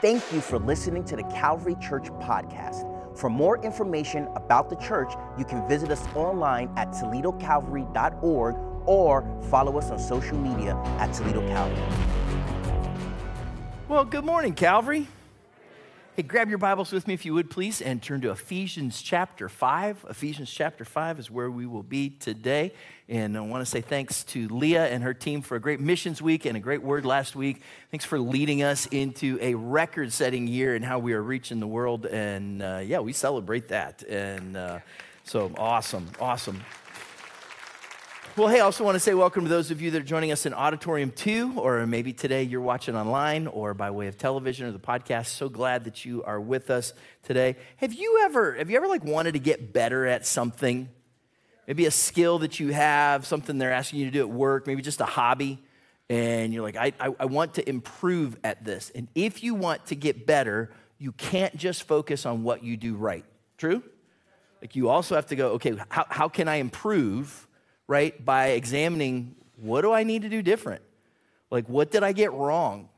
Thank you for listening to the Calvary Church podcast. For more information about the church, you can visit us online at toledocalvary.org or follow us on social media at Toledo Calvary. Well, good morning, Calvary. Hey, grab your Bibles with me if you would, please, and turn to Ephesians chapter 5. Ephesians chapter 5 is where we will be today. And I want to say thanks to Leah and her team for a great missions week and a great word last week. Thanks for leading us into a record setting year and how we are reaching the world. And uh, yeah, we celebrate that. And uh, so awesome, awesome. Well, hey, I also want to say welcome to those of you that are joining us in Auditorium 2, or maybe today you're watching online or by way of television or the podcast. So glad that you are with us today. Have you ever, have you ever like wanted to get better at something? Maybe a skill that you have, something they're asking you to do at work, maybe just a hobby, and you're like, I, I, I want to improve at this. And if you want to get better, you can't just focus on what you do right. True? Like you also have to go, okay, how, how can I improve? Right? By examining what do I need to do different? Like, what did I get wrong?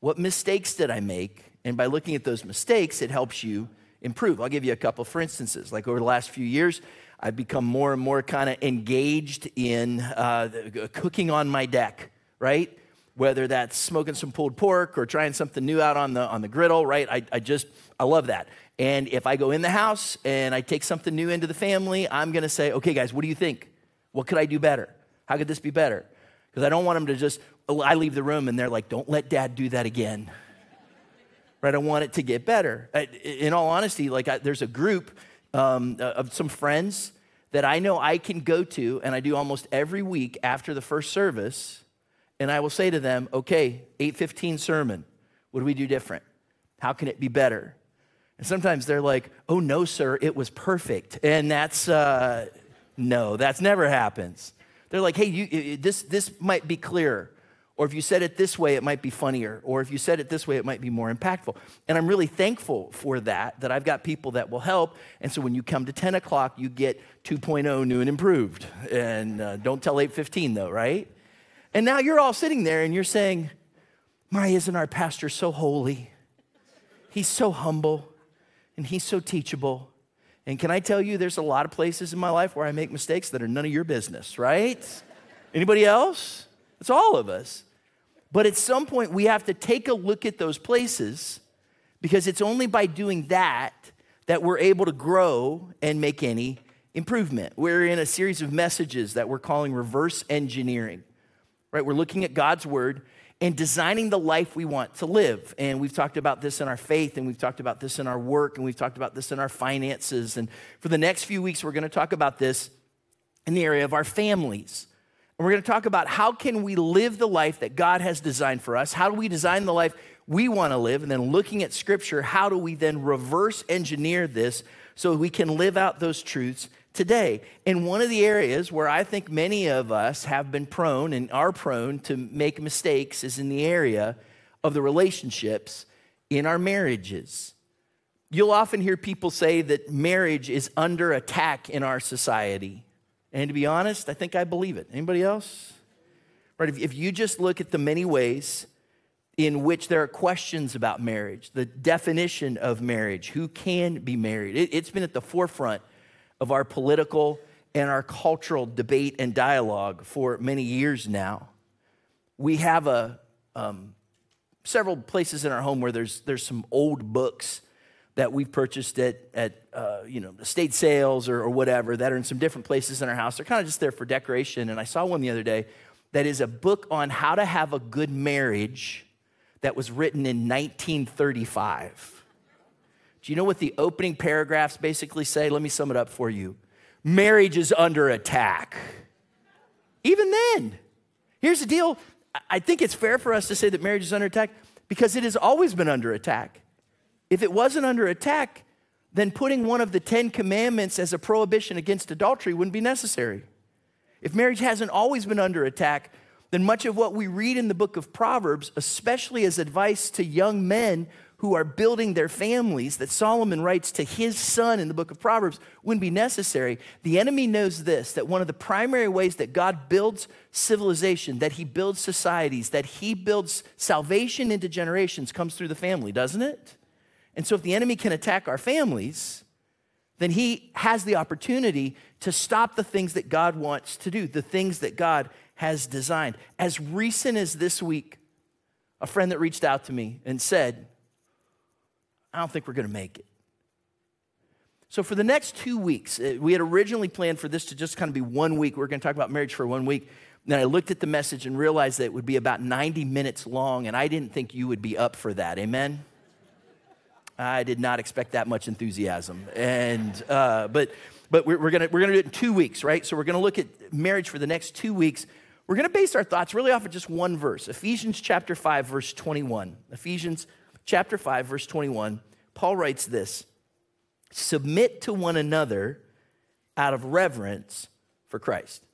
What mistakes did I make? And by looking at those mistakes, it helps you improve. I'll give you a couple for instances. Like over the last few years, I've become more and more kind of engaged in uh, cooking on my deck, right? Whether that's smoking some pulled pork or trying something new out on the, on the griddle, right? I, I just, I love that. And if I go in the house and I take something new into the family, I'm gonna say, okay, guys, what do you think? What could I do better? How could this be better? Because I don't want them to just, oh, I leave the room and they're like, don't let dad do that again. right? I want it to get better. In all honesty, like I, there's a group um, uh, of some friends that I know I can go to, and I do almost every week after the first service, and I will say to them, okay, 815 sermon, what do we do different? How can it be better? And sometimes they're like, oh no, sir, it was perfect. And that's, uh, no, that's never happens. They're like, hey, you, this, this might be clearer. Or if you said it this way, it might be funnier. Or if you said it this way, it might be more impactful. And I'm really thankful for that, that I've got people that will help. And so when you come to 10 o'clock, you get 2.0 new and improved. And uh, don't tell 815 though, right? And now you're all sitting there and you're saying, My, isn't our pastor so holy? He's so humble and he's so teachable. And can I tell you, there's a lot of places in my life where I make mistakes that are none of your business, right? Anybody else? It's all of us. But at some point, we have to take a look at those places because it's only by doing that that we're able to grow and make any improvement. We're in a series of messages that we're calling reverse engineering, right? We're looking at God's word and designing the life we want to live. And we've talked about this in our faith, and we've talked about this in our work, and we've talked about this in our finances. And for the next few weeks, we're going to talk about this in the area of our families. And we're going to talk about how can we live the life that God has designed for us? How do we design the life we want to live? And then looking at scripture, how do we then reverse engineer this so we can live out those truths today. And one of the areas where I think many of us have been prone and are prone to make mistakes is in the area of the relationships in our marriages. You'll often hear people say that marriage is under attack in our society. And to be honest, I think I believe it. Anybody else? Right, if, you just look at the many ways in which there are questions about marriage, the definition of marriage, who can be married, it, it's been at the forefront of our political and our cultural debate and dialogue for many years now. We have a, um, several places in our home where there's, there's some old books that we've purchased at, at uh, you know, estate sales or, or whatever that are in some different places in our house. They're kind of just there for decoration. And I saw one the other day that is a book on how to have a good marriage that was written in 1935. Do you know what the opening paragraphs basically say? Let me sum it up for you. Marriage is under attack. Even then, here's the deal I think it's fair for us to say that marriage is under attack because it has always been under attack. If it wasn't under attack, then putting one of the Ten Commandments as a prohibition against adultery wouldn't be necessary. If marriage hasn't always been under attack, then much of what we read in the book of Proverbs, especially as advice to young men who are building their families that Solomon writes to his son in the book of Proverbs wouldn't be necessary. The enemy knows this that one of the primary ways that God builds civilization, that he builds societies, that he builds salvation into generations comes through the family, doesn't it? And so if the enemy can attack our families, then he has the opportunity to stop the things that God wants to do, the things that God has designed. As recent as this week, a friend that reached out to me and said, I don't think we're going to make it. So, for the next two weeks, uh, we had originally planned for this to just kind of be one week. We are going to talk about marriage for one week. Then I looked at the message and realized that it would be about 90 minutes long, and I didn't think you would be up for that. Amen? I did not expect that much enthusiasm. And, uh, but, but we're, we're going we're gonna do it in two weeks, right? So, we're going to look at marriage for the next two weeks. We're going to base our thoughts really off of just one verse Ephesians chapter 5, verse 21. Ephesians chapter 5, verse 21, Paul writes this Submit to one another out of reverence for Christ.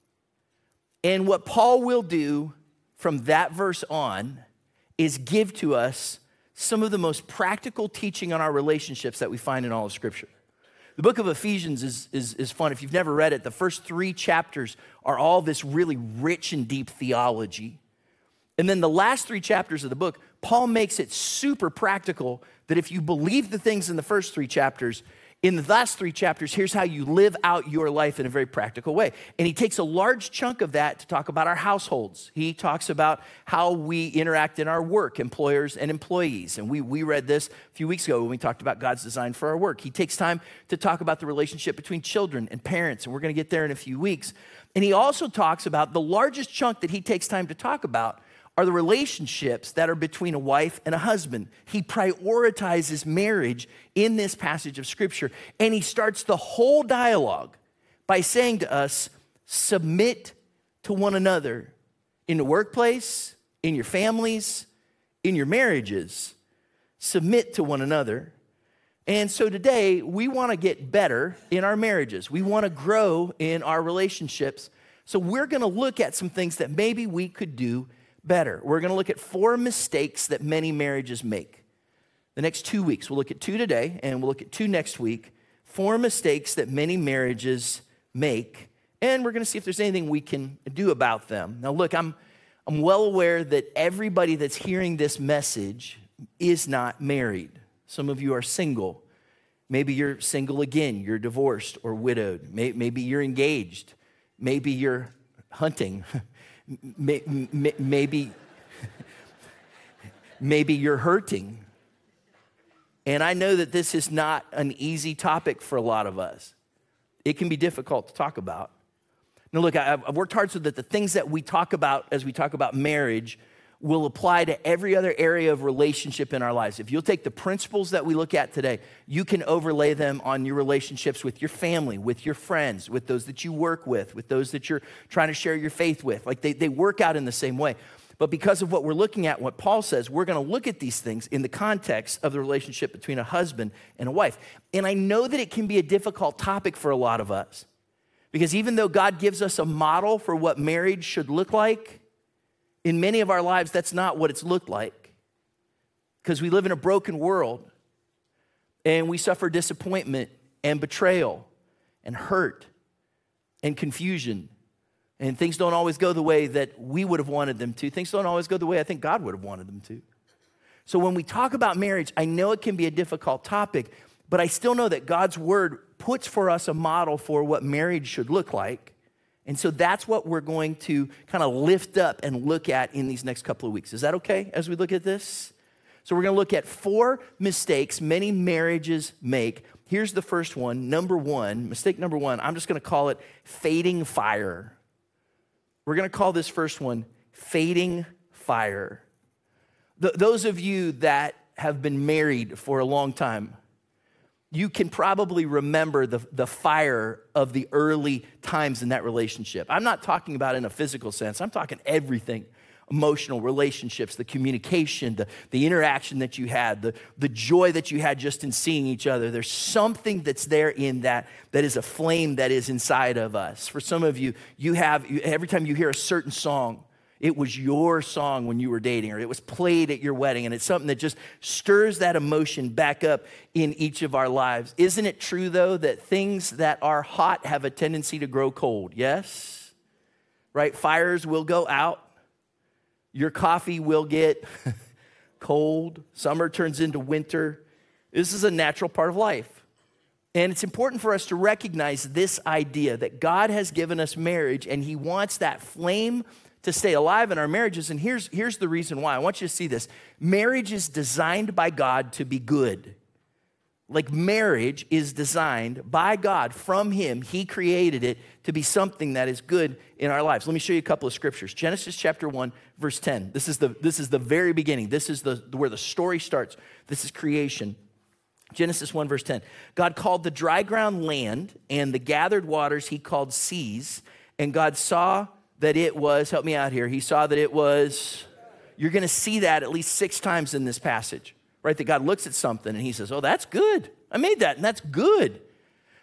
And what Paul will do from that verse on is give to us some of the most practical teaching on our relationships that we find in all of Scripture. The book of Ephesians is, is, is fun. If you've never read it, the first three chapters are all this really rich and deep theology. And then the last three chapters of the book, Paul makes it super practical that if you believe the things in the first three chapters, in the last three chapters, here's how you live out your life in a very practical way. And he takes a large chunk of that to talk about our households. He talks about how we interact in our work, employers and employees. And we, we read this a few weeks ago when we talked about God's design for our work. He takes time to talk about the relationship between children and parents, and we're going to get there in a few weeks. And he also talks about the largest chunk that he takes time to talk about are the relationships that are between a wife and a husband. He prioritizes marriage in this passage of scripture. And he starts the whole dialogue by saying to us, submit to one another in the workplace, in your families, in your marriages. Submit to one another. And so today, we want to get better in our marriages. We want to grow in our relationships. So we're going to look at some things that maybe we could do better. We're going to look at four mistakes that many marriages make. The next two weeks, we'll look at two today and we'll look at two next week. Four mistakes that many marriages make, and we're going to see if there's anything we can do about them. Now, look, I'm, I'm well aware that everybody that's hearing this message is not married. Some of you are single. Maybe you're single again, you're divorced or widowed. Maybe you're engaged. Maybe you're hunting. maybe, maybe you're hurting. And I know that this is not an easy topic for a lot of us. It can be difficult to talk about. Now, look, I've worked hard so that the things that we talk about as we talk about marriage will apply to every other area of relationship in our lives. If you'll take the principles that we look at today, you can overlay them on your relationships with your family, with your friends, with those that you work with, with those that you're trying to share your faith with. Like they, they work out in the same way. But because of what we're looking at, what Paul says, we're going to look at these things in the context of the relationship between a husband and a wife. And I know that it can be a difficult topic for a lot of us. Because even though God gives us a model for what marriage should look like, in many of our lives, that's not what it's looked like because we live in a broken world and we suffer disappointment and betrayal and hurt and confusion. And things don't always go the way that we would have wanted them to. Things don't always go the way I think God would have wanted them to. So when we talk about marriage, I know it can be a difficult topic, but I still know that God's word puts for us a model for what marriage should look like. And so that's what we're going to kind of lift up and look at in these next couple of weeks. Is that okay as we look at this? So we're going to look at four mistakes many marriages make. Here's the first one. Number one, mistake number one, I'm just going to call it fading fire. We're going to call this first one fading fire. those of you that have been married for a long time, you can probably remember the, the fire of the early times in that relationship. I'm not talking about in a physical sense, I'm talking everything emotional relationships, the communication, the, the interaction that you had, the, the joy that you had just in seeing each other. There's something that's there in that that is a flame that is inside of us. For some of you, you have, every time you hear a certain song, It was your song when you were dating, or it was played at your wedding, and it's something that just stirs that emotion back up in each of our lives. Isn't it true, though, that things that are hot have a tendency to grow cold? Yes? Right? Fires will go out, your coffee will get cold, summer turns into winter. This is a natural part of life. And it's important for us to recognize this idea that God has given us marriage and He wants that flame to stay alive in our marriages. And here's, here's the reason why. I want you to see this. Marriage is designed by God to be good. Like marriage is designed by God from Him. He created it to be something that is good in our lives. Let me show you a couple of scriptures. Genesis chapter 1, verse 10. This is the, this is the very beginning. This is the, where the story starts. This is creation. Genesis 1, verse 10. God called the dry ground land, and the gathered waters he called seas. And God saw that it was, help me out here, he saw that it was, you're to see that at least six times in this passage, right? That God looks at something and he says, oh, that's good. I made that and that's good.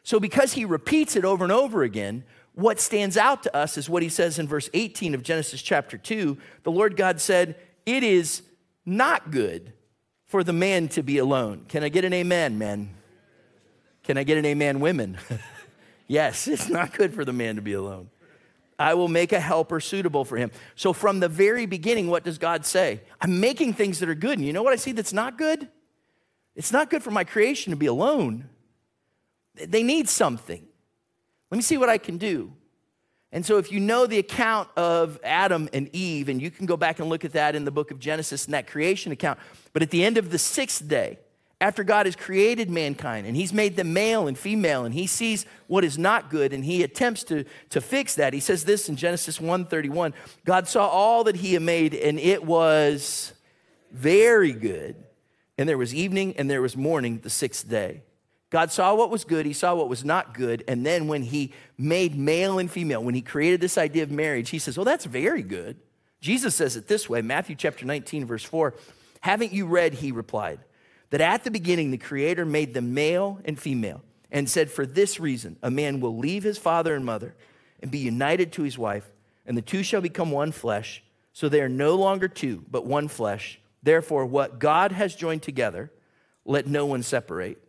So because he repeats it over and over again, what stands out to us is what he says in verse 18 of Genesis chapter 2. The Lord God said, It is not good for the man to be alone. Can I get an amen, men? Can I get an amen, women? yes, it's not good for the man to be alone. I will make a helper suitable for him. So, from the very beginning, what does God say? I'm making things that are good. And you know what I see that's not good? It's not good for my creation to be alone. They need something. Let me see what I can do. And so, if you know the account of Adam and Eve, and you can go back and look at that in the book of Genesis and that creation account, but at the end of the sixth day, after God has created mankind and he's made them male and female and he sees what is not good and he attempts to, to fix that. He says this in Genesis 1:31, God saw all that he had made and it was very good. And there was evening and there was morning the sixth day. God saw what was good, he saw what was not good, and then when he made male and female, when he created this idea of marriage, he says, "Well, that's very good." Jesus says it this way, Matthew chapter 19 verse 4, "Haven't you read?" he replied that at the beginning the Creator made them male and female and said, For this reason, a man will leave his father and mother and be united to his wife, and the two shall become one flesh. So they are no longer two, but one flesh. Therefore, what God has joined together, let no one separate.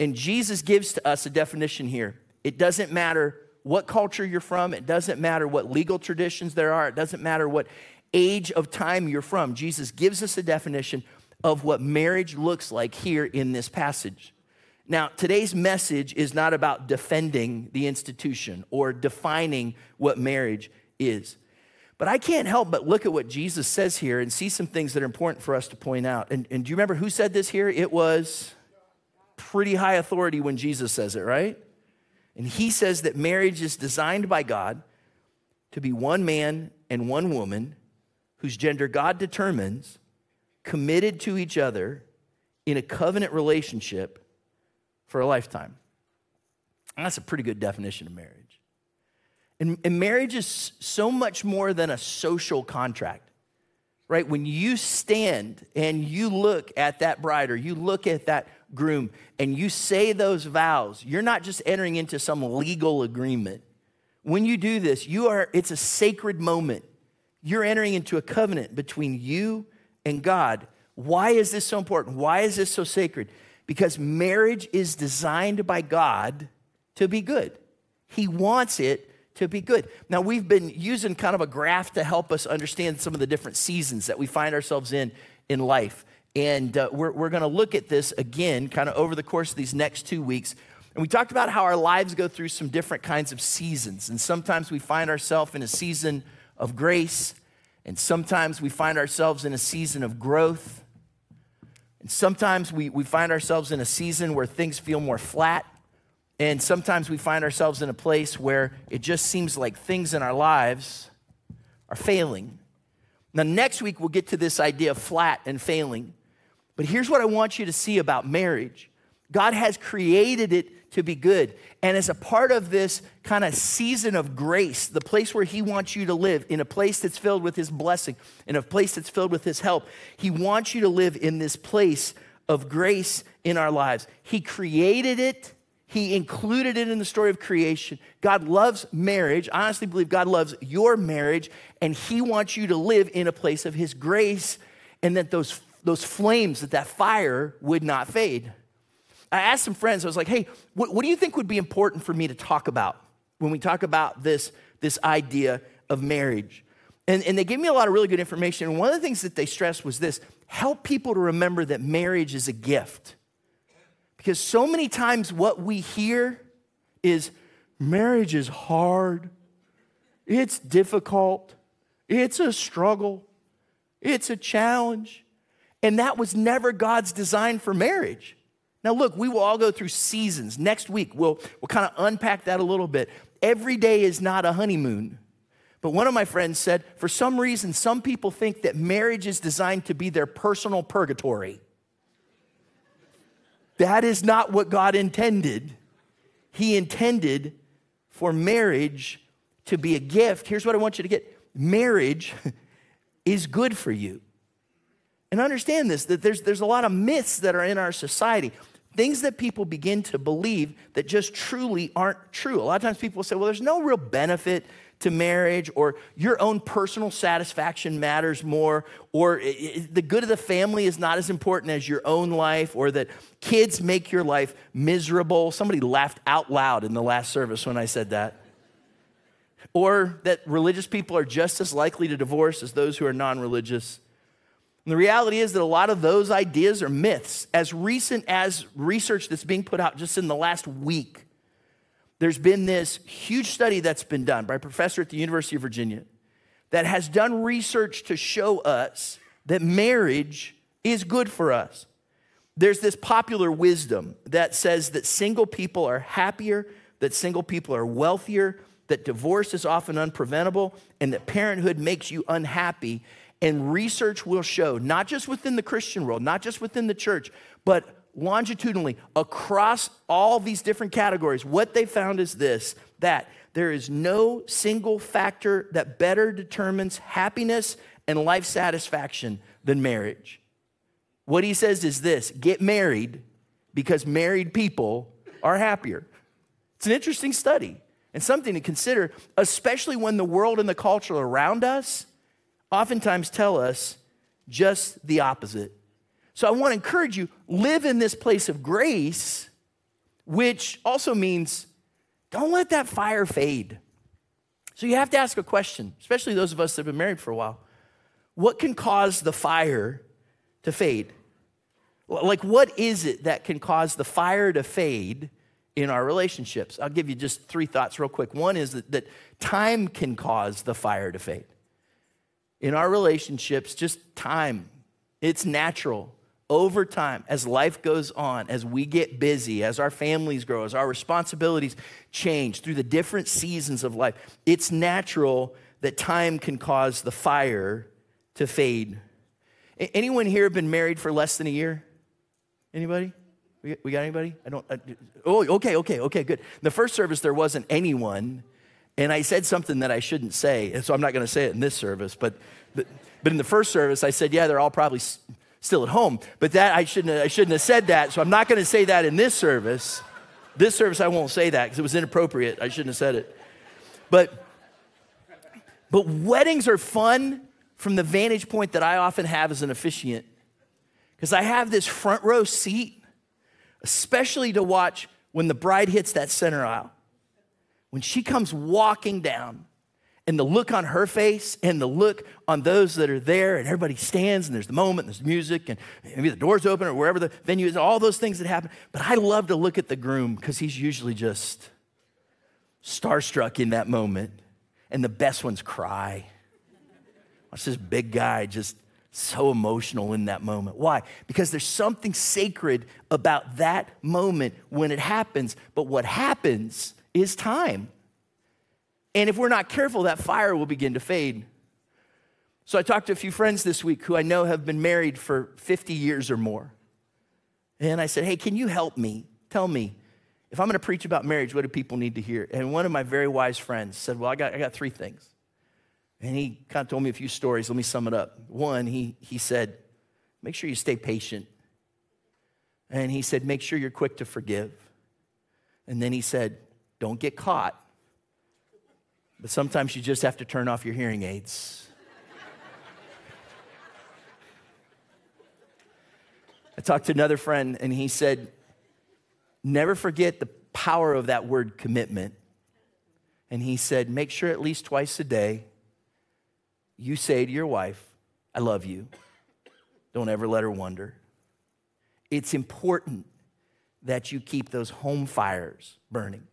And Jesus gives to us a definition here. It doesn't matter what culture you're from, it doesn't matter what legal traditions there are, it doesn't matter what age of time you're from. Jesus gives us a definition of what marriage looks like here in this passage. Now, today's message is not about defending the institution or defining what marriage is. But I can't help but look at what Jesus says here and see some things that are important for us to point out. And, and do you remember who said this here? It was pretty high authority when Jesus says it, right? And he says that marriage is designed by God to be one man and one woman whose gender God determines committed to each other in a covenant relationship for a lifetime. And that's a pretty good definition of marriage. And, and, marriage is so much more than a social contract, right? When you stand and you look at that bride or you look at that groom and you say those vows, you're not just entering into some legal agreement. When you do this, you are, it's a sacred moment. You're entering into a covenant between you and God. Why is this so important? Why is this so sacred? Because marriage is designed by God to be good. He wants it to be good. Now, we've been using kind of a graph to help us understand some of the different seasons that we find ourselves in in life. And uh, we're, we're going to look at this again kind of over the course of these next two weeks. And we talked about how our lives go through some different kinds of seasons. And sometimes we find ourselves in a season of grace, and sometimes we find ourselves in a season of growth. And sometimes we, we find ourselves in a season where things feel more flat. And sometimes we find ourselves in a place where it just seems like things in our lives are failing. Now, next week, we'll get to this idea of flat and failing. But here's what I want you to see about marriage God has created it to be good. And as a part of this kind of season of grace, the place where He wants you to live, in a place that's filled with His blessing, in a place that's filled with His help, He wants you to live in this place of grace in our lives. He created it, He included it in the story of creation. God loves marriage. I honestly believe God loves your marriage, and He wants you to live in a place of His grace, and that those, those flames, that that fire would not fade. I asked some friends, I was like, hey, what, what do you think would be important for me to talk about when we talk about this, this idea of marriage? And, and they gave me a lot of really good information. And one of the things that they stressed was this help people to remember that marriage is a gift. Because so many times what we hear is marriage is hard, it's difficult, it's a struggle, it's a challenge. And that was never God's design for marriage. Now, look, we will all go through seasons. Next week, we'll, we'll kind of unpack that a little bit. Every day is not a honeymoon. But one of my friends said, for some reason, some people think that marriage is designed to be their personal purgatory. That is not what God intended. He intended for marriage to be a gift. Here's what I want you to get marriage is good for you. And understand this that there's, there's a lot of myths that are in our society, things that people begin to believe that just truly aren't true. A lot of times people say, well, there's no real benefit to marriage, or your own personal satisfaction matters more, or the good of the family is not as important as your own life, or that kids make your life miserable. Somebody laughed out loud in the last service when I said that. Or that religious people are just as likely to divorce as those who are non religious. And the reality is that a lot of those ideas are myths. As recent as research that's being put out just in the last week there's been this huge study that's been done by a professor at the University of Virginia that has done research to show us that marriage is good for us. There's this popular wisdom that says that single people are happier, that single people are wealthier, that divorce is often unpreventable, and that parenthood makes you unhappy. And research will show, not just within the Christian world, not just within the church, but longitudinally across all these different categories, what they found is this that there is no single factor that better determines happiness and life satisfaction than marriage. What he says is this get married because married people are happier. It's an interesting study and something to consider, especially when the world and the culture around us oftentimes tell us just the opposite. So I want to encourage you live in this place of grace, which also means don't let that fire fade. So you have to ask a question, especially those of us that have been married for a while. What can cause the fire to fade? Like, what is it that can cause the fire to fade in our relationships? I'll give you just three thoughts real quick. One is that, that time can cause the fire to fade. In our relationships, just time, it's natural over time, as life goes on, as we get busy, as our families grow, as our responsibilities change through the different seasons of life, it's natural that time can cause the fire to fade. Anyone here been married for less than a year? Anybody? We got anybody? I don't. I, oh, okay, okay, okay, good. In the first service, there wasn't anyone, and I said something that I shouldn't say, and so I'm not going to say it in this service. But, but, in the first service, I said, yeah, they're all probably still at home. But that I shouldn't I shouldn't have said that. So I'm not going to say that in this service. This service I won't say that because it was inappropriate. I shouldn't have said it. But but weddings are fun from the vantage point that I often have as an officiant. Because I have this front row seat, especially to watch when the bride hits that center aisle. When she comes walking down, and the look on her face and the look on those that are there, and everybody stands, and there's the moment, and there's music, and maybe the doors open or wherever the venue is, all those things that happen. But I love to look at the groom because he's usually just starstruck in that moment. And the best ones cry. Watch this big guy just so emotional in that moment. Why? Because there's something sacred about that moment when it happens. But what happens is time. And if we're not careful, that fire will begin to fade. So I talked to a few friends this week who I know have been married for 50 years or more. And I said, hey, can you help me? Tell me, if I'm going to preach about marriage, what do people need to hear? And one of my very wise friends said, well, I got, I got three things. And he kind of told me a few stories. Let me sum it up. One, he, he said, make sure you stay patient. And he said, make sure you're quick to forgive. And then he said, Don't get caught, but sometimes you just have to turn off your hearing aids. I talked to another friend, and he said, Never forget the power of that word commitment. And he said, Make sure at least twice a day you say to your wife, I love you. Don't ever let her wonder. It's important that you keep those home fires burning.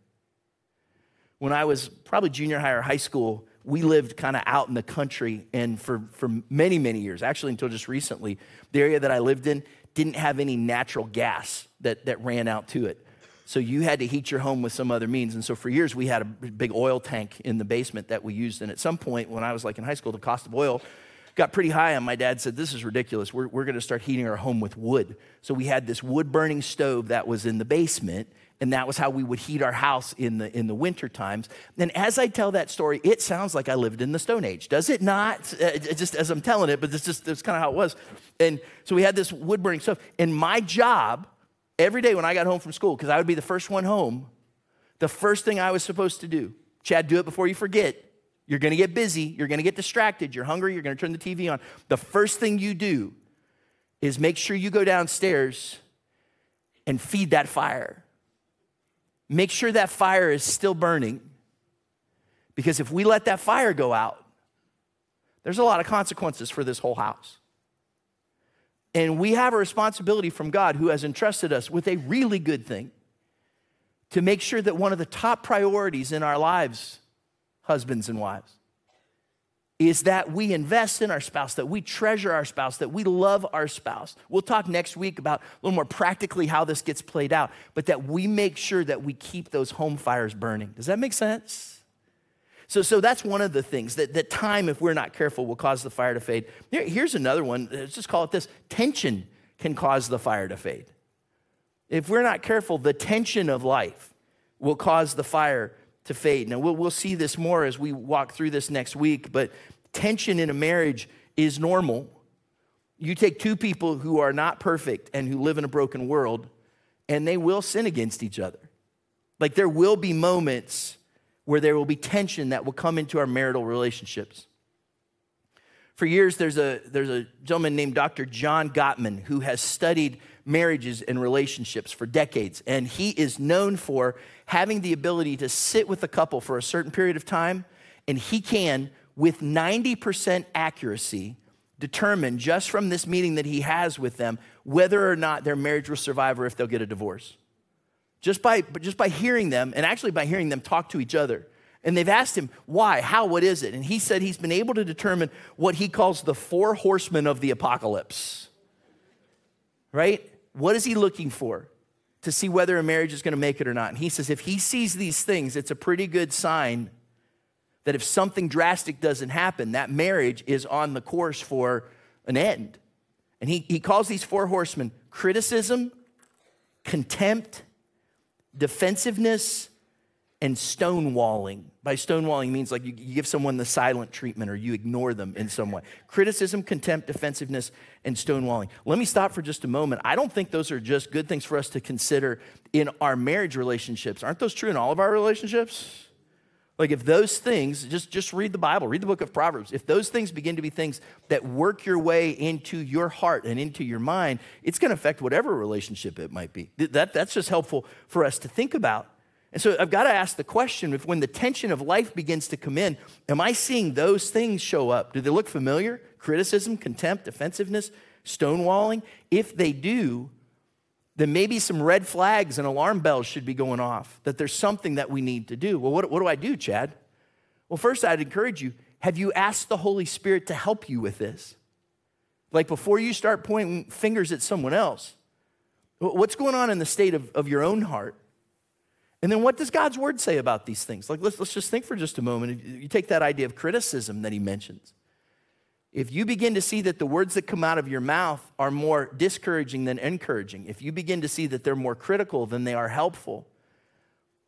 When I was probably junior high or high school, we lived kind of out in the country, and for, for many, many years, actually until just recently, the area that I lived in didn't have any natural gas that, that ran out to it. So you had to heat your home with some other means. And so for years, we had a big oil tank in the basement that we used. And at some point, when I was like in high school, the cost of oil got pretty high. And my dad said, This is ridiculous. We're, we're going to start heating our home with wood. So we had this wood burning stove that was in the basement. And that was how we would heat our house in the, in the winter times. And as I tell that story, it sounds like I lived in the Stone Age. Does it not? Uh, just as I'm telling it, but it's just that's kind of how it was. And so we had this wood burning stove. And my job every day when I got home from school, because I would be the first one home, the first thing I was supposed to do, Chad, do it before you forget. You're gonna get busy, you're gonna get distracted, you're hungry, you're gonna turn the TV on. The first thing you do is make sure you go downstairs and feed that fire. Make sure that fire is still burning. Because if we let that fire go out, there's a lot of consequences for this whole house. And we have a responsibility from God who has entrusted us with a really good thing to make sure that one of the top priorities in our lives, husbands and wives, is that we invest in our spouse, that we treasure our spouse, that we love our spouse. We'll talk next week about a little more practically how this gets played out, but that we make sure that we keep those home fires burning. Does that make sense? So, so that's one of the things that, that time, if we're not careful, will cause the fire to fade. Here, here's another one. Let's just call it this tension can cause the fire to fade. If we're not careful, the tension of life will cause the fire to fade. Now, we'll, we'll see this more as we walk through this next week, but tension in a marriage is normal. You take two people who are not perfect and who live in a broken world, and they will sin against each other. Like there will be moments where there will be tension that will come into our marital relationships. For years, there's a, there's a gentleman named Dr. John Gottman who has studied marriages and relationships for decades. And he is known for having the ability to sit with a couple for a certain period of time, and he can, with 90% accuracy, determine just from this meeting that he has with them whether or not their marriage will survive or if they'll get a divorce just by, just by hearing them, and actually by hearing them talk to each other. And they've asked him, why, how, what is it? And he said he's been able to determine what he calls the four horsemen of the apocalypse. Right? What is he looking for to see whether a marriage is going to make it or not? And he says if he sees these things, it's a pretty good sign that if something drastic doesn't happen, that marriage is on the course for an end. And he, he calls these four horsemen criticism, contempt, defensiveness and stonewalling. By stonewalling means like you, give someone the silent treatment or you ignore them in some way. Criticism, contempt, defensiveness, and stonewalling. Let me stop for just a moment. I don't think those are just good things for us to consider in our marriage relationships. Aren't those true in all of our relationships? Like if those things, just, just read the Bible, read the book of Proverbs. If those things begin to be things that work your way into your heart and into your mind, it's going to affect whatever relationship it might be. That, that's just helpful for us to think about. And so I've got to ask the question if when the tension of life begins to come in, am I seeing those things show up? Do they look familiar? Criticism, contempt, defensiveness, stonewalling? If they do, then maybe some red flags and alarm bells should be going off that there's something that we need to do. Well, what, what do I do, Chad? Well, first, I'd encourage you have you asked the Holy Spirit to help you with this? Like before you start pointing fingers at someone else, what's going on in the state of, of your own heart? And then what does God's word say about these things? Like, let's, let's just think for just a moment. You take that idea of criticism that he mentions. If you begin to see that the words that come out of your mouth are more discouraging than encouraging, if you begin to see that they're more critical than they are helpful,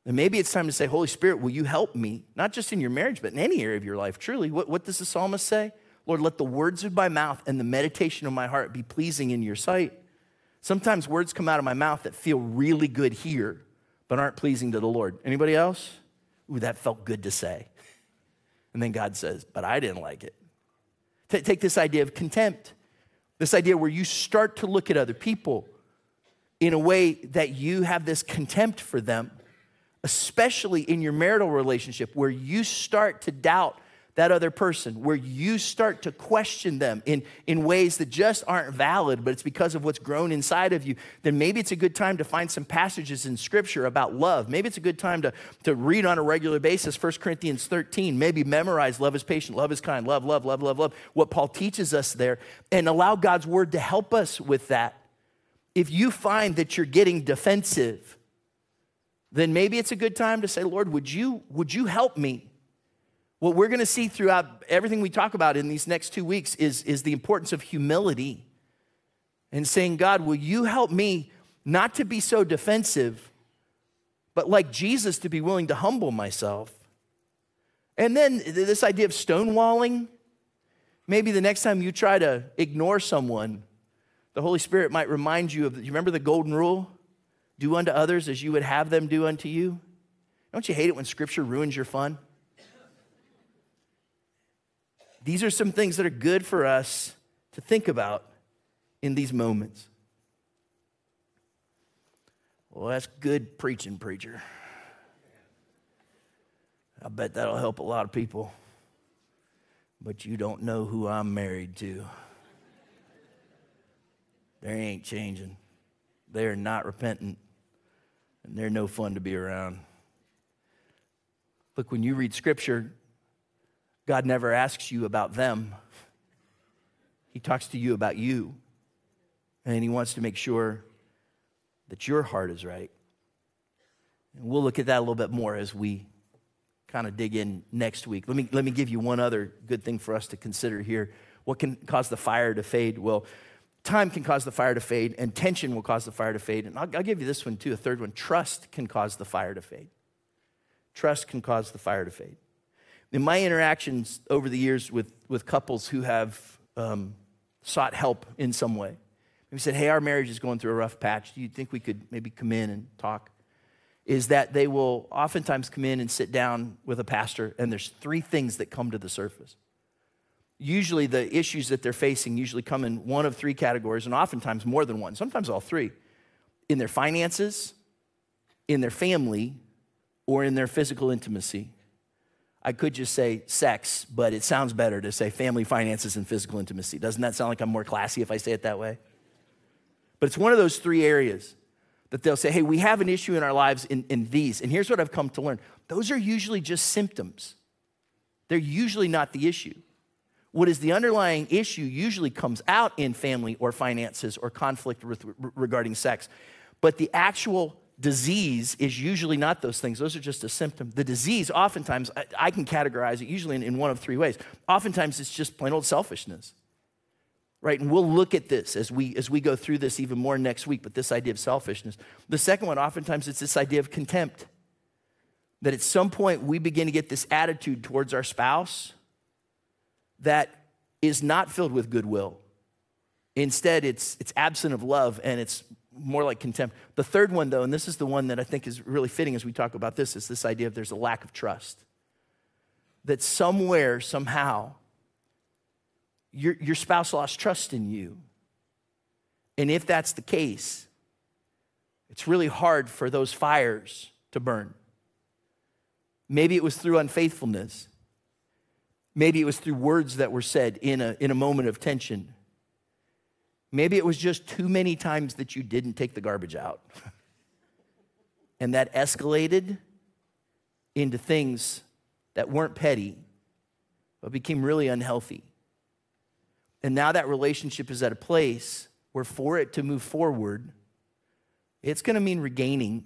then maybe it's time to say, Holy Spirit, will you help me? Not just in your marriage, but in any area of your life. Truly, what, what does the psalmist say? Lord, let the words of my mouth and the meditation of my heart be pleasing in your sight. Sometimes words come out of my mouth that feel really good here, but aren't pleasing to the Lord. Anybody else? Ooh, that felt good to say. And then God says, but I didn't like it. Take this idea of contempt, this idea where you start to look at other people in a way that you have this contempt for them, especially in your marital relationship, where you start to doubt that other person, where you start to question them in, in ways that just aren't valid, but it's because of what's grown inside of you, then maybe it's a good time to find some passages in Scripture about love. Maybe it's a good time to, to read on a regular basis 1 Corinthians 13. Maybe memorize love is patient, love is kind, love, love, love, love, love, what Paul teaches us there, and allow God's Word to help us with that. If you find that you're getting defensive, then maybe it's a good time to say, Lord, would you, would you help me? What we're going to see throughout everything we talk about in these next two weeks is, is the importance of humility and saying, God, will you help me not to be so defensive, but like Jesus, to be willing to humble myself? And then this idea of stonewalling, maybe the next time you try to ignore someone, the Holy Spirit might remind you of, you remember the golden rule? Do unto others as you would have them do unto you. Don't you hate it when Scripture ruins your fun? These are some things that are good for us to think about in these moments. Well, that's good preaching, preacher. I bet that'll help a lot of people. But you don't know who I'm married to. They ain't changing. They are not repentant, and they're no fun to be around. Look, when you read scripture, God never asks you about them, He talks to you about you. And He wants to make sure that your heart is right. And we'll look at that a little bit more as we kind of dig in next week. Let me, let me give you one other good thing for us to consider here. What can cause the fire to fade? Well, time can cause the fire to fade, and tension will cause the fire to fade. And I'll, I'll give you this one too, a third one. Trust can cause the fire to fade. Trust can cause the fire to fade in my interactions over the years with, with couples who have um, sought help in some way, we said, Hey, our marriage is going through a rough patch. Do you think we could maybe come in and talk? Is that they will oftentimes come in and sit down with a pastor, and there's three things that come to the surface. Usually, the issues that they're facing usually come in one of three categories, and oftentimes more than one, sometimes all three in their finances, in their family, or in their physical intimacy. I could just say sex, but it sounds better to say family finances and physical intimacy. Doesn't that sound like I'm more classy if I say it that way? But it's one of those three areas that they'll say, hey, we have an issue in our lives in, in these. And here's what I've come to learn those are usually just symptoms, they're usually not the issue. What is the underlying issue usually comes out in family or finances or conflict with, regarding sex. But the actual disease is usually not those things. Those are just a symptom. The disease, oftentimes, I, I can categorize it usually in, in one of three ways. Oftentimes, it's just plain old selfishness. Right? And we'll look at this as we as we go through this even more next week, but this idea of selfishness. The second one, oftentimes, it's this idea of contempt. That at some point we begin to get this attitude towards our spouse that is not filled with goodwill. Instead, it's, it's absent of love and it's more like contempt. The third one, though, and this is the one that I think is really fitting as we talk about this, is this idea of there's a lack of trust. That somewhere, somehow, your, your spouse lost trust in you. And if that's the case, it's really hard for those fires to burn. Maybe it was through unfaithfulness. Maybe it was through words that were said in a, in a moment of tension. Maybe it was just too many times that you didn't take the garbage out. and that escalated into things that weren't petty, but became really unhealthy. And now that relationship is at a place where, for it to move forward, it's going to mean regaining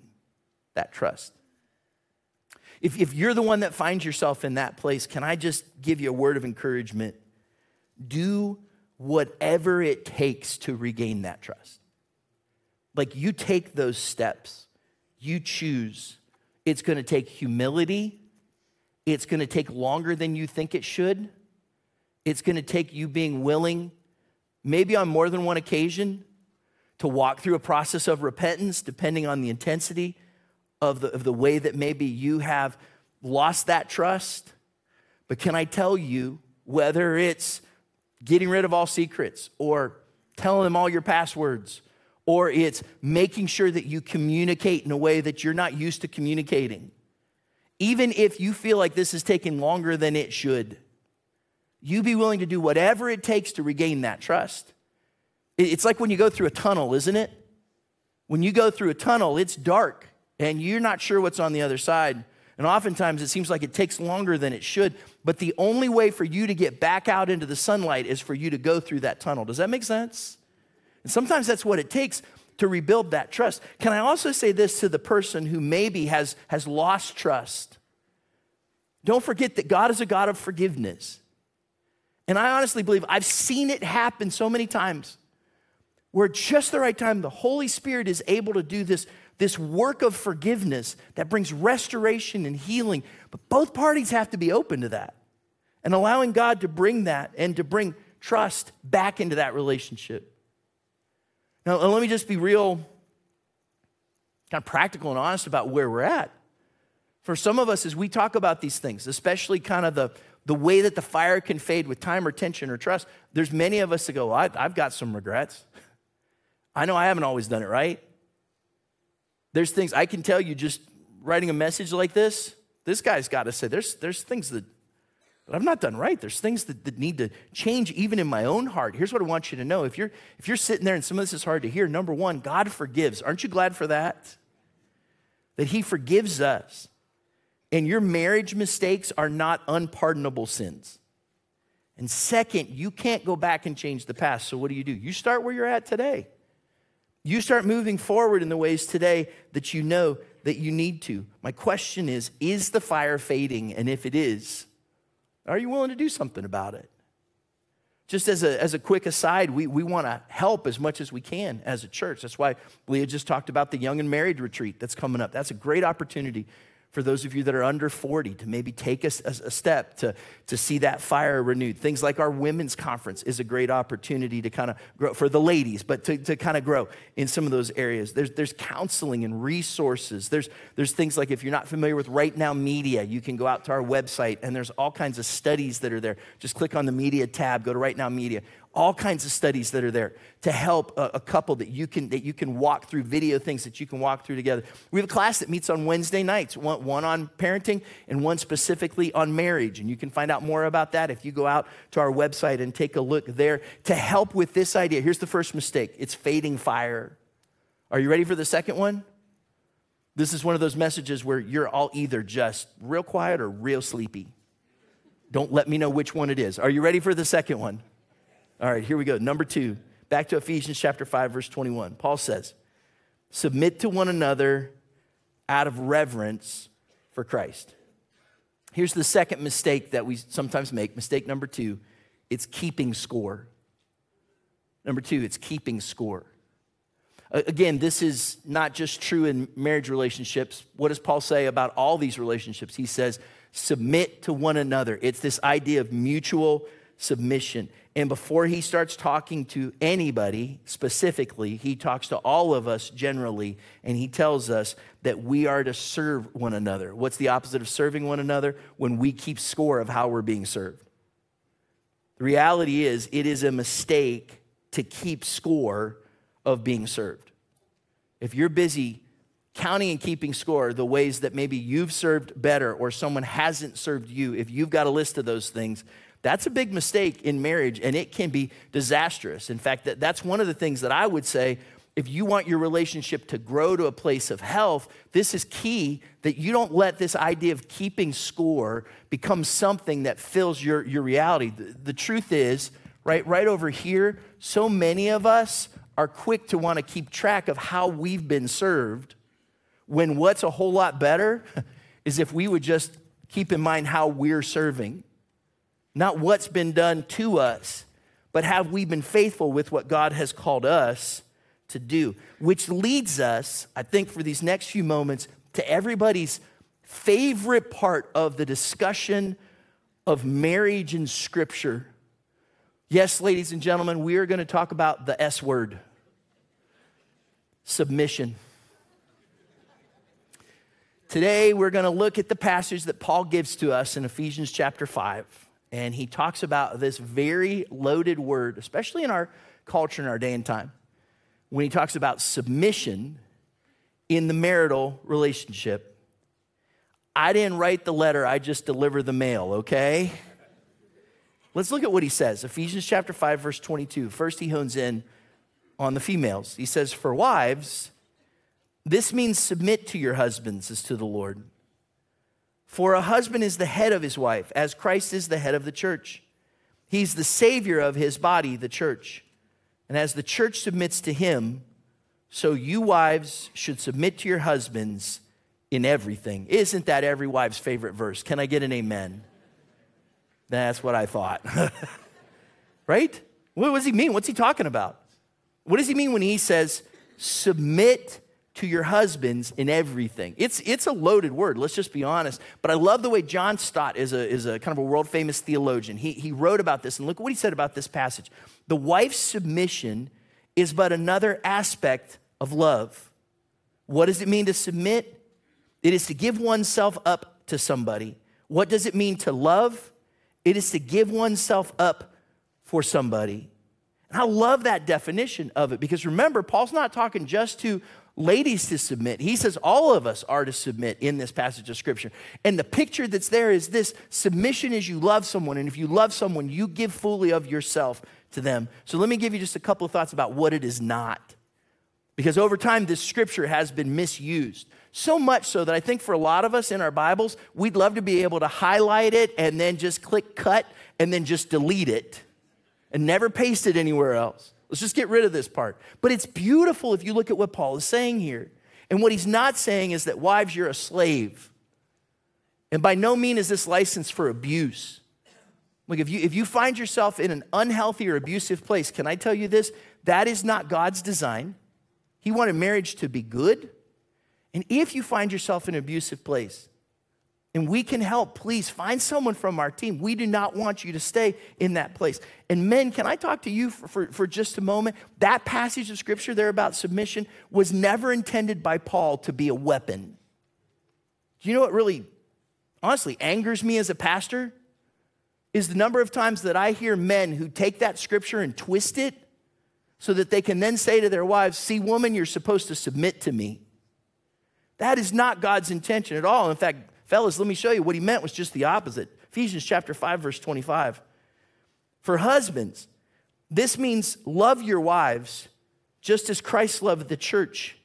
that trust. If, if you're the one that finds yourself in that place, can I just give you a word of encouragement? Do whatever it takes to regain that trust. Like you take those steps, you choose. It's going to take humility. It's going to take longer than you think it should. It's going to take you being willing, maybe on more than one occasion, to walk through a process of repentance, depending on the intensity. of the, of the way that maybe you have lost that trust. But can I tell you, whether it's getting rid of all secrets or telling them all your passwords or it's making sure that you communicate in a way that you're not used to communicating, even if you feel like this is taking longer than it should, you be willing to do whatever it takes to regain that trust. It's like when you go through a tunnel, isn't it? When you go through a tunnel, it's dark and you're not sure what's on the other side. And oftentimes it seems like it takes longer than it should. But the only way for you to get back out into the sunlight is for you to go through that tunnel. Does that make sense? And sometimes that's what it takes to rebuild that trust. Can I also say this to the person who maybe has, has lost trust? Don't forget that God is a God of forgiveness. And I honestly believe I've seen it happen so many times where just the right time the Holy Spirit is able to do this this work of forgiveness that brings restoration and healing. But both parties have to be open to that and allowing God to bring that and to bring trust back into that relationship. Now, uh, let me just be real, kind of practical and honest about where we're at. For some of us, as we talk about these things, especially kind of the, the way that the fire can fade with time or tension or trust, there's many of us that go, well, I've got some regrets. I know I haven't always done it right. There's things I can tell you just writing a message like this, this guy's got to say, there's, there's things that, that I've not done right. There's things that, that need to change even in my own heart. Here's what I want you to know. If you're, if you're sitting there and some of this is hard to hear, number one, God forgives. Aren't you glad for that? That He forgives us. And your marriage mistakes are not unpardonable sins. And second, you can't go back and change the past. So what do you do? You start where you're at today. You start moving forward in the ways today that you know that you need to. My question is Is the fire fading? And if it is, are you willing to do something about it? Just as a, as a quick aside, we, we want to help as much as we can as a church. That's why Leah just talked about the young and married retreat that's coming up. That's a great opportunity for those of you that are under 40 to maybe take a, a, step to, to see that fire renewed. Things like our women's conference is a great opportunity to kind of grow for the ladies, but to, to kind of grow in some of those areas. There's, there's counseling and resources. There's, there's things like if you're not familiar with Right Now Media, you can go out to our website and there's all kinds of studies that are there. Just click on the media tab, go to Right Now Media all kinds of studies that are there to help a, a, couple that you can that you can walk through video things that you can walk through together. We have a class that meets on wednesday nights one, one on parenting and one specifically on marriage. And you can find out more about that if you go out to our website and take a look there to help with this idea. Here's the first mistake. It's fading fire. Are you ready for the second one? This is one of those messages where you're all either just real quiet or real sleepy. Don't let me know which one it is. Are you ready for the second one all right, here we go. Number two, back to Ephesians chapter 5, verse 21. Paul says, Submit to one another out of reverence for Christ. Here's the second mistake that we sometimes make. Mistake number two it's keeping score. Number two, it's keeping score. Again, this is not just true in marriage relationships. What does Paul say about all these relationships? He says, submit to one another. It's this idea of mutual submission. And before he starts talking to anybody specifically, he talks to all of us generally, and he tells us that we are to serve one another. What's the opposite of serving one another? When we keep score of how we're being served. The reality is, it is a mistake to keep score of being served. If you're busy counting and keeping score the ways that maybe you've served better or someone hasn't served you, if you've got a list of those things, that's a big mistake in marriage and it can be disastrous. In fact, that, that's one of the things that I would say if you want your relationship to grow to a place of health, this is key that you don't let this idea of keeping score become something that fills your, your reality. The, the truth is, right, right over here, so many of us are quick to want to keep track of how we've been served when what's a whole lot better is if we would just keep in mind how we're serving. Not what's been done to us, but have we been faithful with what God has called us to do? Which leads us, I think, for these next few moments to everybody's favorite part of the discussion of marriage in Scripture. Yes, ladies and gentlemen, we are going to talk about the S word submission. Today, we're going to look at the passage that Paul gives to us in Ephesians chapter 5. And he talks about this very loaded word, especially in our culture in our day and time, when he talks about submission in the marital relationship. I didn't write the letter, I just deliver the mail, okay? Let's look at what he says. Ephesians chapter 5, verse 22. First, he hones in on the females. He says, For wives, this means submit to your husbands as to the Lord. For a husband is the head of his wife, as Christ is the head of the church. He's the savior of his body, the church. And as the church submits to him, so you wives should submit to your husbands in everything. Isn't that every wife's favorite verse? Can I get an amen? That's what I thought. right? What does he mean? What's he talking about? What does he mean when he says, submit to your husbands in everything. It's, it's a loaded word, let's just be honest. But I love the way John Stott is a, is a kind of a world famous theologian. He, he wrote about this, and look what he said about this passage. The wife's submission is but another aspect of love. What does it mean to submit? It is to give oneself up to somebody. What does it mean to love? It is to give oneself up for somebody. And I love that definition of it because remember, Paul's not talking just to ladies to submit. He says all of us are to submit in this passage of scripture. And the picture that's there is this submission is you love someone. And if you love someone, you give fully of yourself to them. So let me give you just a couple of thoughts about what it is not. Because over time, this scripture has been misused. So much so that I think for a lot of us in our Bibles, we'd love to be able to highlight it and then just click cut and then just delete it and never paste it anywhere else. Let's just get rid of this part. But it's beautiful if you look at what Paul is saying here. And what he's not saying is that, wives, you're a slave. And by no means is this license for abuse. Look, if you, if you find yourself in an unhealthy or abusive place, can I tell you this? That is not God's design. He wanted marriage to be good. And if you find yourself in an abusive place, and we can help, please find someone from our team. We do not want you to stay in that place. And men, can I talk to you for, for, for, just a moment? That passage of scripture there about submission was never intended by Paul to be a weapon. Do you know what really, honestly, angers me as a pastor? Is the number of times that I hear men who take that scripture and twist it so that they can then say to their wives, See, woman, you're supposed to submit to me. That is not God's intention at all. In fact, Fellas, let me show you what he meant was just the opposite. Ephesians chapter 5 verse 25. For husbands, this means love your wives just as Christ loved the church.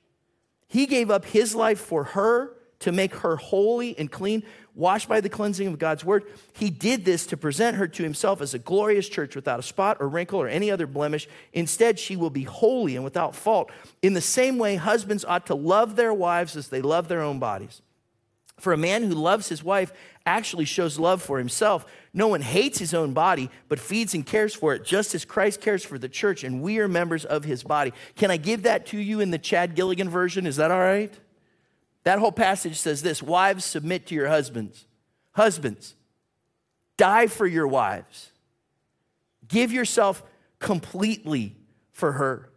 He gave up his life for her to make her holy and clean, washed by the cleansing of God's word. He did this to present her to himself as a glorious church without a spot or wrinkle or any other blemish. Instead, she will be holy and without fault. In the same way, husbands ought to love their wives as they love their own bodies. For a man who loves his wife actually shows love for himself. No one hates his own body, but feeds and cares for it, just as Christ cares for the church, and we are members of his body. Can I give that to you in the Chad Gilligan version? Is that all right? That whole passage says this Wives, submit to your husbands. Husbands, die for your wives. Give yourself completely for her.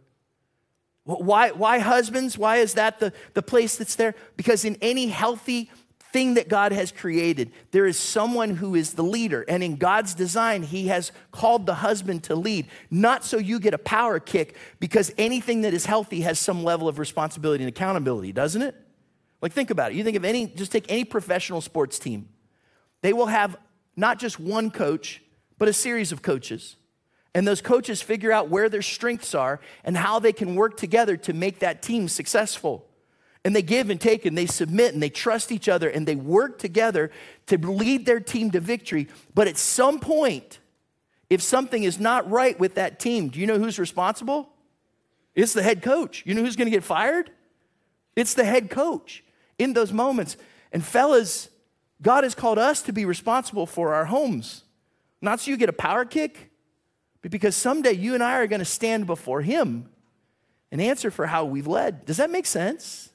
Why, why husbands? Why is that the, the place that's there? Because in any healthy thing that God has created, there is someone who is the leader. And in God's design, He has called the husband to lead, not so you get a power kick, because anything that is healthy has some level of responsibility and accountability, doesn't it? Like, think about it. You think of any, just take any professional sports team. They will have not just one coach, but a series of coaches. And those coaches figure out where their strengths are and how they can work together to make that team successful and they give and take and they submit and they trust each other and they work together to lead their team to victory. But at some point, if something is not right with that team, do you know who's responsible? It's the head coach. You know who's going to get fired? It's the head coach in those moments. And fellas, God has called us to be responsible for our homes. Not so you get a power kick, but because someday you and I are going to stand before Him and answer for how we've led. Does that make sense?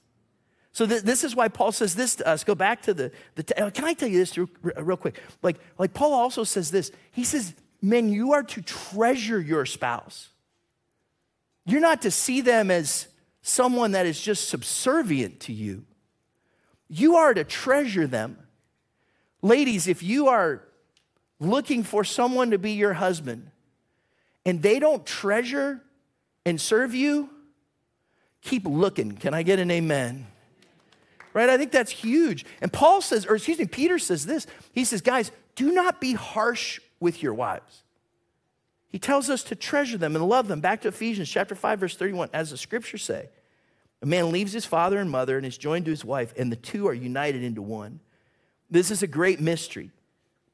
So th- this is why Paul says this to us. Go back to the, the t- can I tell you this real, real quick? Like, like Paul also says this. He says, men, you are to treasure your spouse. You're not to see them as someone that is just subservient to you. you are to treasure them. Ladies, if you are looking for someone to be your husband and they don't treasure and serve you, keep looking. Can I get an amen? Right? I think that's huge. And Paul says, or excuse me, Peter says this. He says, guys, do not be harsh with your wives. He tells us to treasure them and love them. Back to Ephesians chapter 5, verse 31, as the scriptures say. A man leaves his father and mother and is joined to his wife, and the two are united into one. This is a great mystery,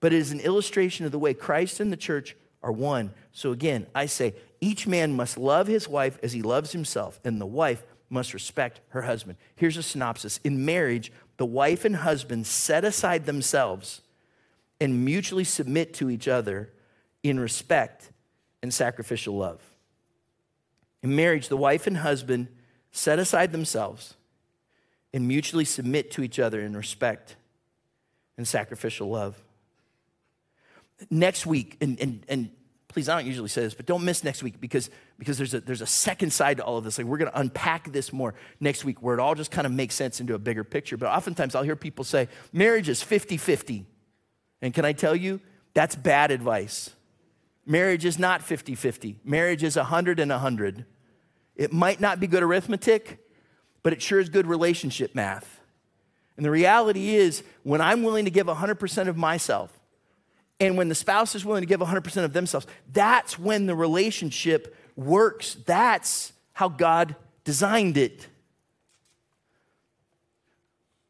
but it is an illustration of the way Christ and the church are one. So again, I say each man must love his wife as he loves himself, and the wife must respect her husband. Here's a synopsis In marriage, the wife and husband set aside themselves and mutually submit to each other in respect and sacrificial love. In marriage, the wife and husband set aside themselves and mutually submit to each other in respect and sacrificial love. Next week, and, and, and please, I don't usually say this, but don't miss next week because, because there's, a, there's a second side to all of this. Like, we're going to unpack this more next week where it all just kind of makes sense into a bigger picture. But oftentimes I'll hear people say, marriage is 50 50. And can I tell you, that's bad advice. Marriage is not 50 50, marriage is 100 and 100. It might not be good arithmetic, but it sure is good relationship math. And the reality is, when I'm willing to give 100% of myself, and when the spouse is willing to give 100% of themselves, that's when the relationship works. That's how God designed it.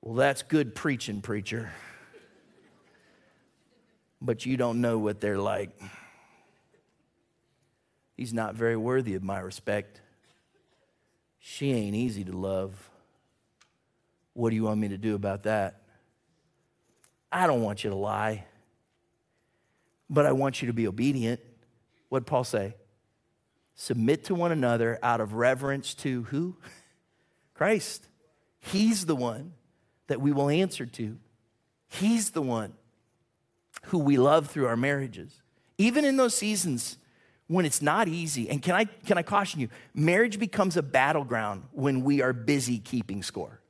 Well, that's good preaching, preacher. But you don't know what they're like. He's not very worthy of my respect. She ain't easy to love. What do you want me to do about that? I don't want you to lie, but I want you to be obedient. What'd Paul say? Submit to one another out of reverence to who? Christ. He's the one that we will answer to. He's the one who we love through our marriages. Even in those seasons when it's not easy. And can I, can I caution you? Marriage becomes a battleground when we are busy keeping score.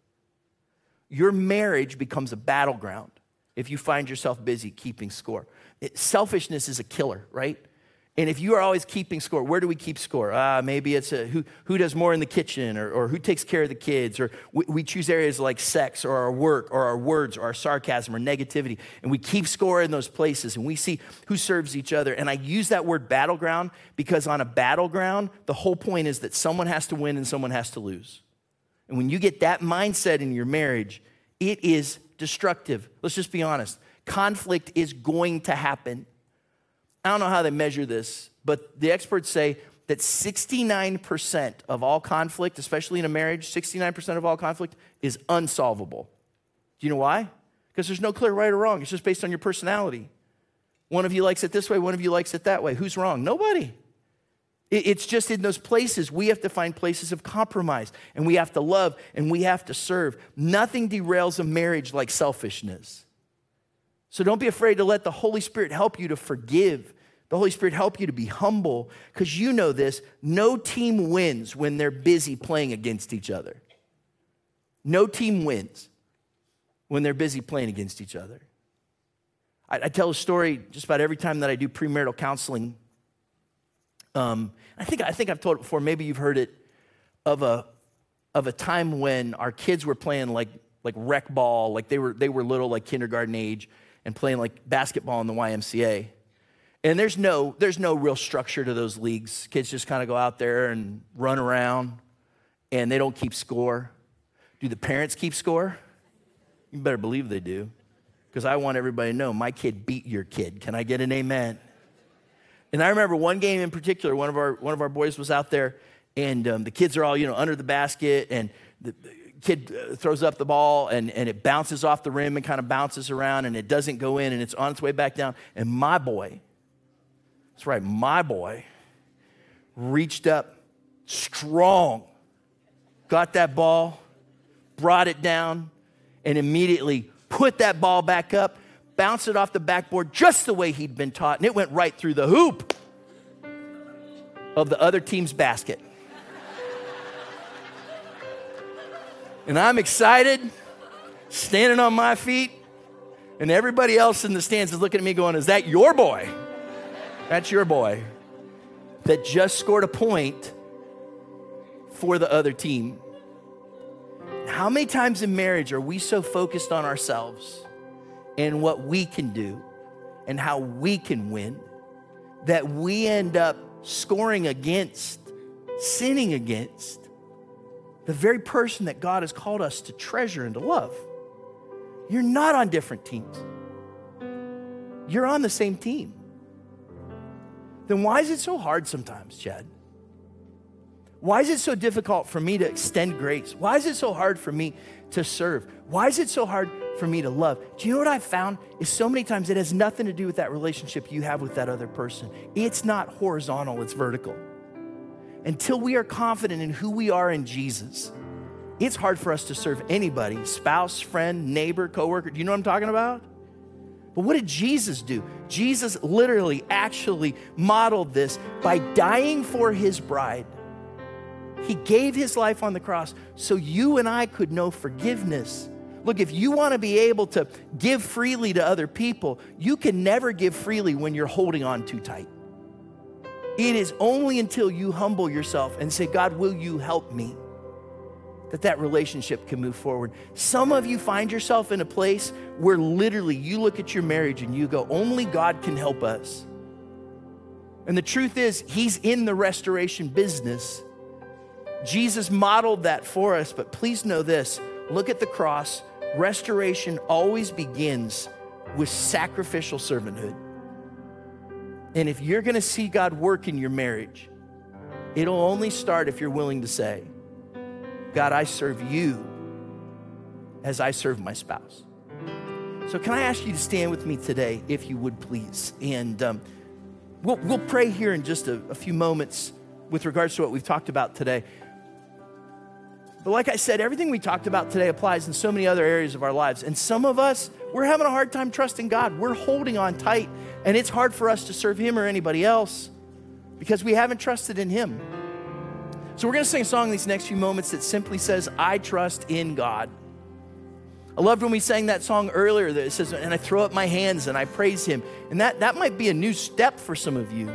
Your marriage becomes a battleground if you find yourself busy keeping score. It, selfishness is a killer, right? And if you are always keeping score, where do we keep score? Uh, maybe it's a, who, who does more in the kitchen or, or who takes care of the kids, or we, we, choose areas like sex or our work or our words or our sarcasm or negativity. And we keep score in those places and we see who serves each other. And I use that word battleground because on a battleground, the whole point is that someone has to win and someone has to lose. And when you get that mindset in your marriage, it is destructive. Let's just be honest. Conflict is going to happen. I don't know how they measure this, but the experts say that 69% of all conflict, especially in a marriage, 69% of all conflict is unsolvable. Do you know why? Because there's no clear right or wrong. It's just based on your personality. One of you likes it this way, one of you likes it that way. Who's wrong? Nobody. It's just in those places we have to find places of compromise and we have to love and we have to serve. Nothing derails a marriage like selfishness. So don't be afraid to let the Holy Spirit help you to forgive the Holy Spirit help you to be humble because you know this no team wins when they're busy playing against each other. No team wins when they're busy playing against each other. I, I tell a story just about every time that I do premarital counseling. Um, I, think, I think I've told it before, maybe you've heard it, of a, of a time when our kids were playing like, like rec ball, like they were, they were little, like kindergarten age, and playing like basketball in the YMCA. And there's no, there's no real structure to those leagues. Kids just kind of go out there and run around and they don't keep score. Do the parents keep score? You better believe they do. Because I want everybody to know my kid beat your kid. Can I get an amen? And I remember one game in particular, one of our, one of our boys was out there and um, the kids are all, you know, under the basket and the, kid uh, throws up the ball and, and it bounces off the rim and kind of bounces around and it doesn't go in and it's on its way back down. And my boy, that's right, my boy reached up strong, got that ball, brought it down, and immediately put that ball back up, bounced it off the backboard just the way he'd been taught, and it went right through the hoop of the other team's basket. And I'm excited standing on my feet, and everybody else in the stands is looking at me going, Is that your boy? That's your boy that just scored a point for the other team. How many times in marriage are we so focused on ourselves and what we can do and how we can win that we end up scoring against, sinning against the very person that God has called us to treasure and to love? You're not on different teams, you're on the same team. Then why is it so hard sometimes, Chad? Why is it so difficult for me to extend grace? Why is it so hard for me to serve? Why is it so hard for me to love? Do you know what I've found? Is so many times it has nothing to do with that relationship you have with that other person. It's not horizontal, it's vertical. Until we are confident in who we are in Jesus, it's hard for us to serve anybody spouse, friend, neighbor, coworker. Do you know what I'm talking about? But what did Jesus do? Jesus literally, actually modeled this by dying for his bride. He gave his life on the cross so you and I could know forgiveness. Look, if you want to be able to give freely to other people, you can never give freely when you're holding on too tight. It is only until you humble yourself and say, God, will you help me? that that relationship can move forward. Some of you find yourself in a place where literally you look at your marriage and you go, only God can help us. And the truth is, He's in the restoration business. Jesus modeled that for us, but please know this look at the cross. Restoration always begins with sacrificial servanthood. And if you're gonna see God work in your marriage, it'll only start if you're willing to say, God, I serve you as I serve my spouse. So, can I ask you to stand with me today, if you would please? And um, we'll, we'll pray here in just a, a few moments with regards to what we've talked about today. But like I said, everything we talked about today applies in so many other areas of our lives. And some of us, we're having a hard time trusting God. We're holding on tight, and it's hard for us to serve Him or anybody else because we haven't trusted in Him. So we're going to sing a song these next few moments that simply says, I trust in God. I loved when we sang that song earlier that it says, and I throw up my hands and I praise Him. And that, that might be a new step for some of you.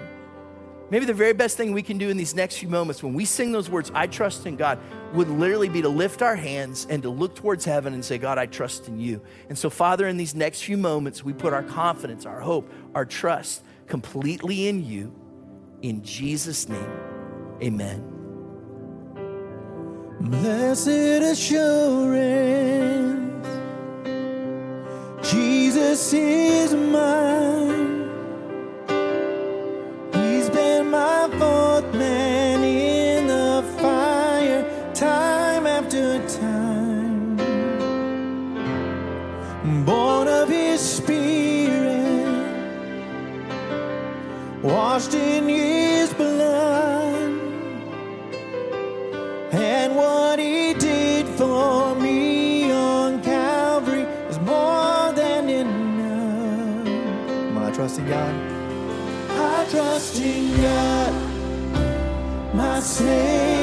Maybe the very best thing we can do in these next few moments when we sing those words, I trust in God, would literally be to lift our hands and to look towards heaven and say, God, I trust in you. And so, Father, in these next few moments, we put our confidence, our hope, our trust completely in you. In Jesus' name, amen. Blessed assurance, Jesus is mine. Washed in His blood, and what He did for me on Calvary is more than enough. I trust in God. I trust in God, my Savior,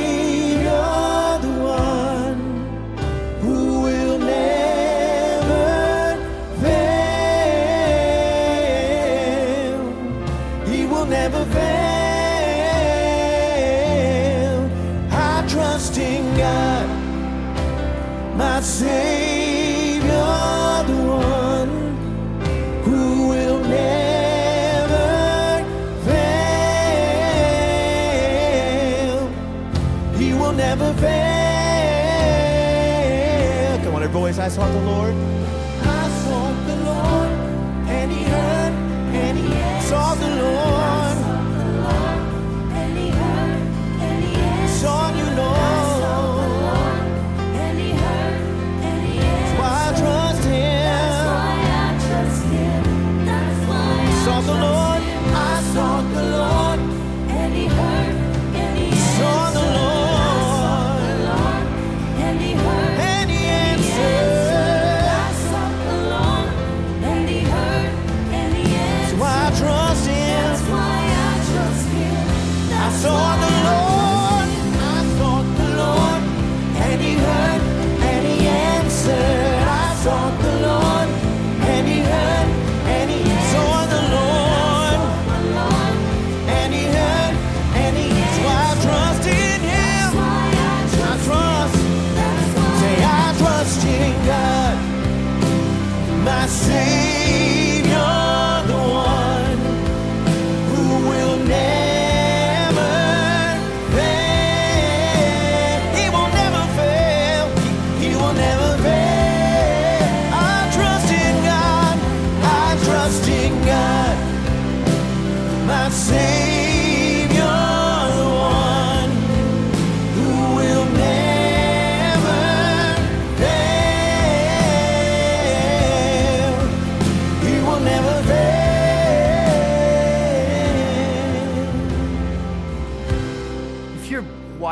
Savior, the one who will never fail. He will never fail. Come on, every voice, I sought the Lord.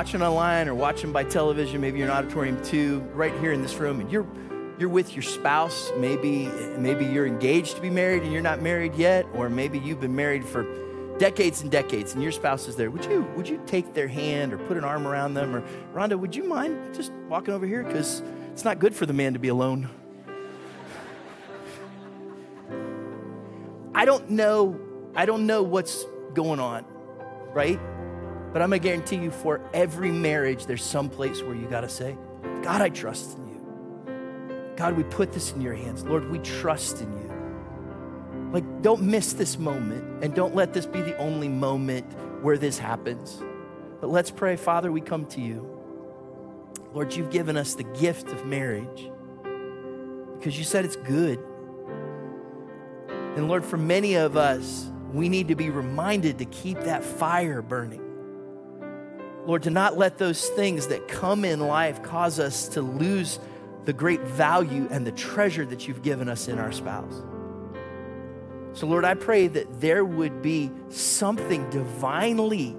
Watching online or watching by television, maybe you're in auditorium too, right here in this room, and you're you're with your spouse, maybe maybe you're engaged to be married and you're not married yet, or maybe you've been married for decades and decades and your spouse is there. Would you would you take their hand or put an arm around them or Rhonda, would you mind just walking over here cuz it's not good for the man to be alone. I don't know I don't know what's going on, right? But I'm gonna guarantee you for every marriage, there's some place where you gotta say, God, I trust in you. God, we put this in your hands. Lord, we trust in you. Like, don't miss this moment and don't let this be the only moment where this happens. But let's pray, Father, we come to you. Lord, you've given us the gift of marriage because you said it's good. And Lord, for many of us, we need to be reminded to keep that fire burning. Lord, to not let those things that come in life cause us to lose the great value and the treasure that you've given us in our spouse. So, Lord, I pray that there would be something divinely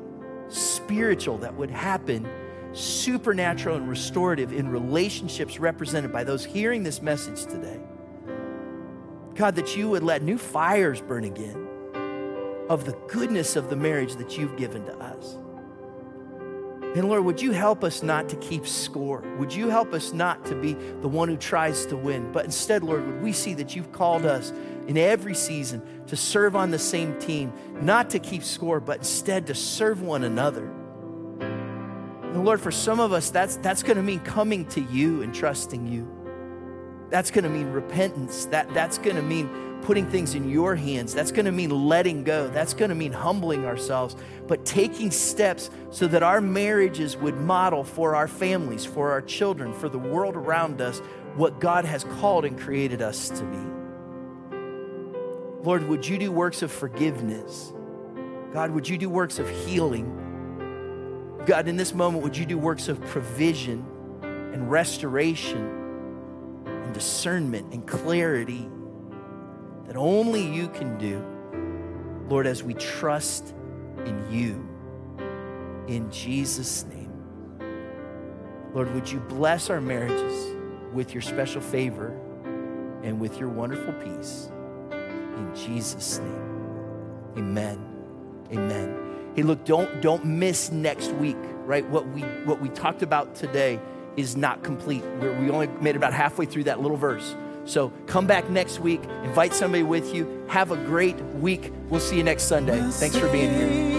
spiritual that would happen, supernatural and restorative in relationships represented by those hearing this message today. God, that you would let new fires burn again of the goodness of the marriage that you've given to us. And Lord, would you help us not to keep score? Would you help us not to be the one who tries to win? But instead, Lord, would we see that you've called us in every season to serve on the same team, not to keep score, but instead to serve one another? And Lord, for some of us, that's, that's going to mean coming to you and trusting you. That's going to mean repentance. That, that's going to mean putting things in your hands. That's going to mean letting go. That's going to mean humbling ourselves, but taking steps so that our marriages would model for our families, for our children, for the world around us what God has called and created us to be. Lord, would you do works of forgiveness? God, would you do works of healing? God, in this moment, would you do works of provision and restoration and discernment and clarity? That only you can do, Lord, as we trust in you. In Jesus' name. Lord, would you bless our marriages with your special favor and with your wonderful peace? In Jesus' name. Amen. Amen. Hey, look, don't don't miss next week, right? What we what we talked about today is not complete. We're, we only made about halfway through that little verse. So come back next week, invite somebody with you. Have a great week. We'll see you next Sunday. Thanks for being here.